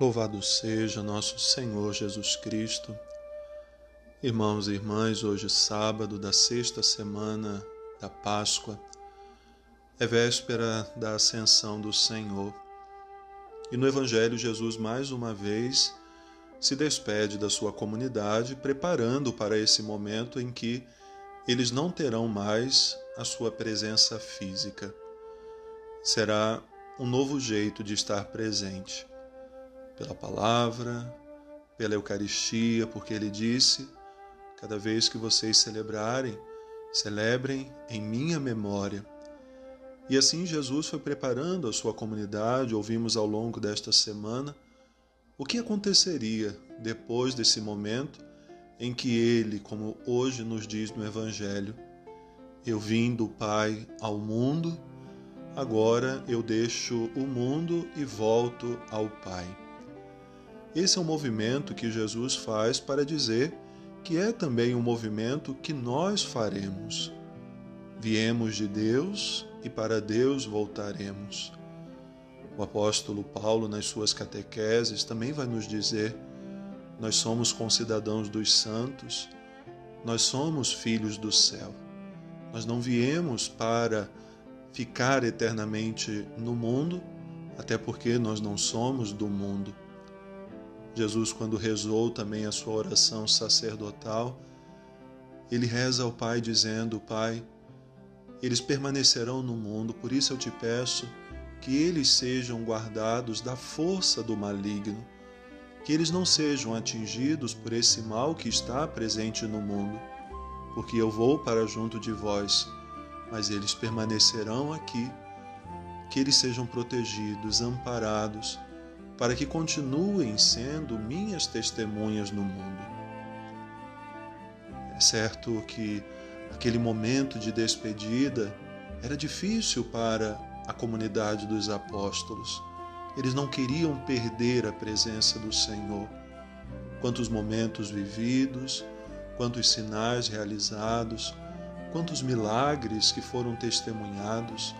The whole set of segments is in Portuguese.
Louvado seja nosso Senhor Jesus Cristo. Irmãos e irmãs, hoje sábado da sexta semana da Páscoa, é véspera da ascensão do Senhor. E no Evangelho, Jesus mais uma vez se despede da sua comunidade, preparando para esse momento em que eles não terão mais a sua presença física. Será um novo jeito de estar presente pela palavra, pela Eucaristia, porque ele disse: cada vez que vocês celebrarem, celebrem em minha memória. E assim Jesus foi preparando a sua comunidade, ouvimos ao longo desta semana o que aconteceria depois desse momento em que ele, como hoje nos diz no Evangelho, eu vim do Pai ao mundo, agora eu deixo o mundo e volto ao Pai. Esse é um movimento que Jesus faz para dizer que é também um movimento que nós faremos. Viemos de Deus e para Deus voltaremos. O apóstolo Paulo, nas suas catequeses, também vai nos dizer: nós somos concidadãos dos santos, nós somos filhos do céu. Nós não viemos para ficar eternamente no mundo, até porque nós não somos do mundo. Jesus, quando rezou também a sua oração sacerdotal, ele reza ao Pai dizendo: Pai, eles permanecerão no mundo, por isso eu te peço que eles sejam guardados da força do maligno, que eles não sejam atingidos por esse mal que está presente no mundo, porque eu vou para junto de vós, mas eles permanecerão aqui, que eles sejam protegidos, amparados para que continuem sendo minhas testemunhas no mundo. É certo que aquele momento de despedida era difícil para a comunidade dos apóstolos. Eles não queriam perder a presença do Senhor. Quantos momentos vividos, quantos sinais realizados, quantos milagres que foram testemunhados,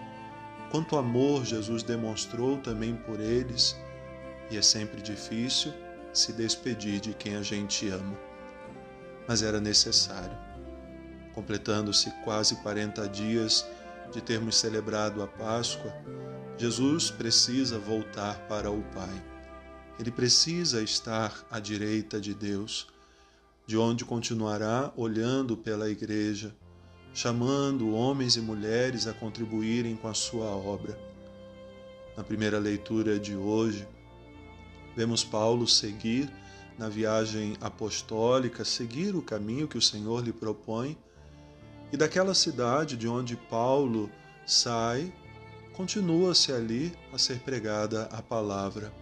quanto amor Jesus demonstrou também por eles e é sempre difícil se despedir de quem a gente ama. Mas era necessário. Completando-se quase 40 dias de termos celebrado a Páscoa, Jesus precisa voltar para o Pai. Ele precisa estar à direita de Deus, de onde continuará olhando pela Igreja, chamando homens e mulheres a contribuírem com a sua obra. Na primeira leitura de hoje, Vemos Paulo seguir na viagem apostólica, seguir o caminho que o Senhor lhe propõe. E daquela cidade de onde Paulo sai, continua-se ali a ser pregada a palavra,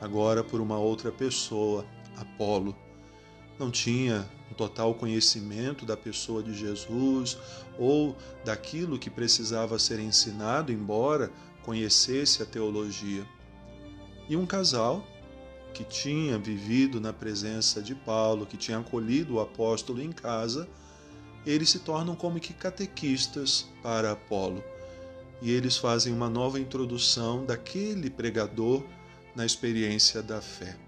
agora por uma outra pessoa, Apolo. Não tinha um total conhecimento da pessoa de Jesus ou daquilo que precisava ser ensinado, embora conhecesse a teologia. E um casal que tinha vivido na presença de Paulo, que tinha acolhido o apóstolo em casa, eles se tornam como que catequistas para Apolo. E eles fazem uma nova introdução daquele pregador na experiência da fé.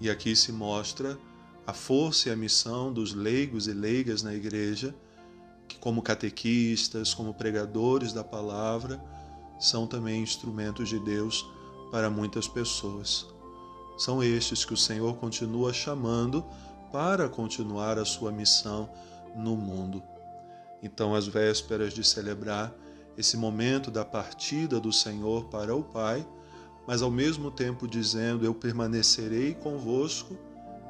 E aqui se mostra a força e a missão dos leigos e leigas na igreja, que, como catequistas, como pregadores da palavra, são também instrumentos de Deus para muitas pessoas. São estes que o Senhor continua chamando para continuar a sua missão no mundo. Então, às vésperas de celebrar esse momento da partida do Senhor para o Pai, mas ao mesmo tempo dizendo: Eu permanecerei convosco,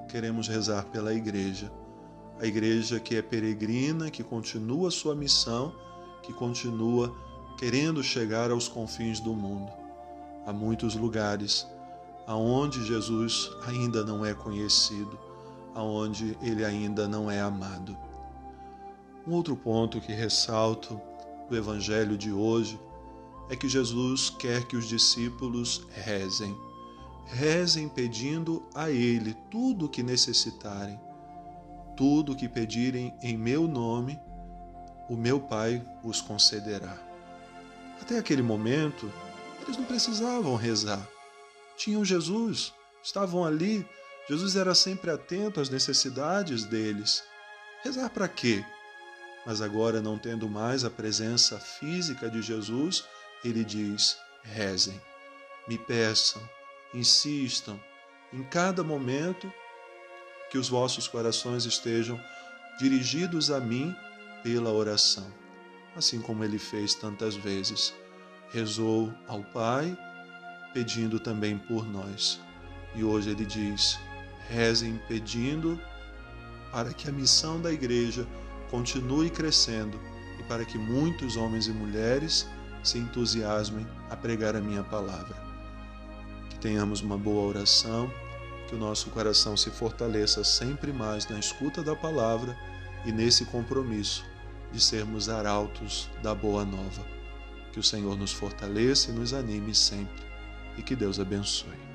queremos rezar pela Igreja. A Igreja que é peregrina, que continua sua missão, que continua querendo chegar aos confins do mundo. Há muitos lugares aonde Jesus ainda não é conhecido, aonde ele ainda não é amado. Um outro ponto que ressalto do evangelho de hoje é que Jesus quer que os discípulos rezem. Rezem pedindo a Ele tudo o que necessitarem. Tudo o que pedirem em meu nome, o meu Pai vos concederá. Até aquele momento, eles não precisavam rezar tinham Jesus, estavam ali. Jesus era sempre atento às necessidades deles. Rezar para quê? Mas agora, não tendo mais a presença física de Jesus, ele diz: rezem, me peçam, insistam, em cada momento que os vossos corações estejam dirigidos a mim pela oração, assim como ele fez tantas vezes. Rezou ao Pai, pedindo também por nós. E hoje ele diz: rezem pedindo para que a missão da igreja continue crescendo e para que muitos homens e mulheres se entusiasmem a pregar a minha palavra. Que tenhamos uma boa oração, que o nosso coração se fortaleça sempre mais na escuta da palavra e nesse compromisso de sermos arautos da boa nova. Que o Senhor nos fortaleça e nos anime sempre e que Deus abençoe.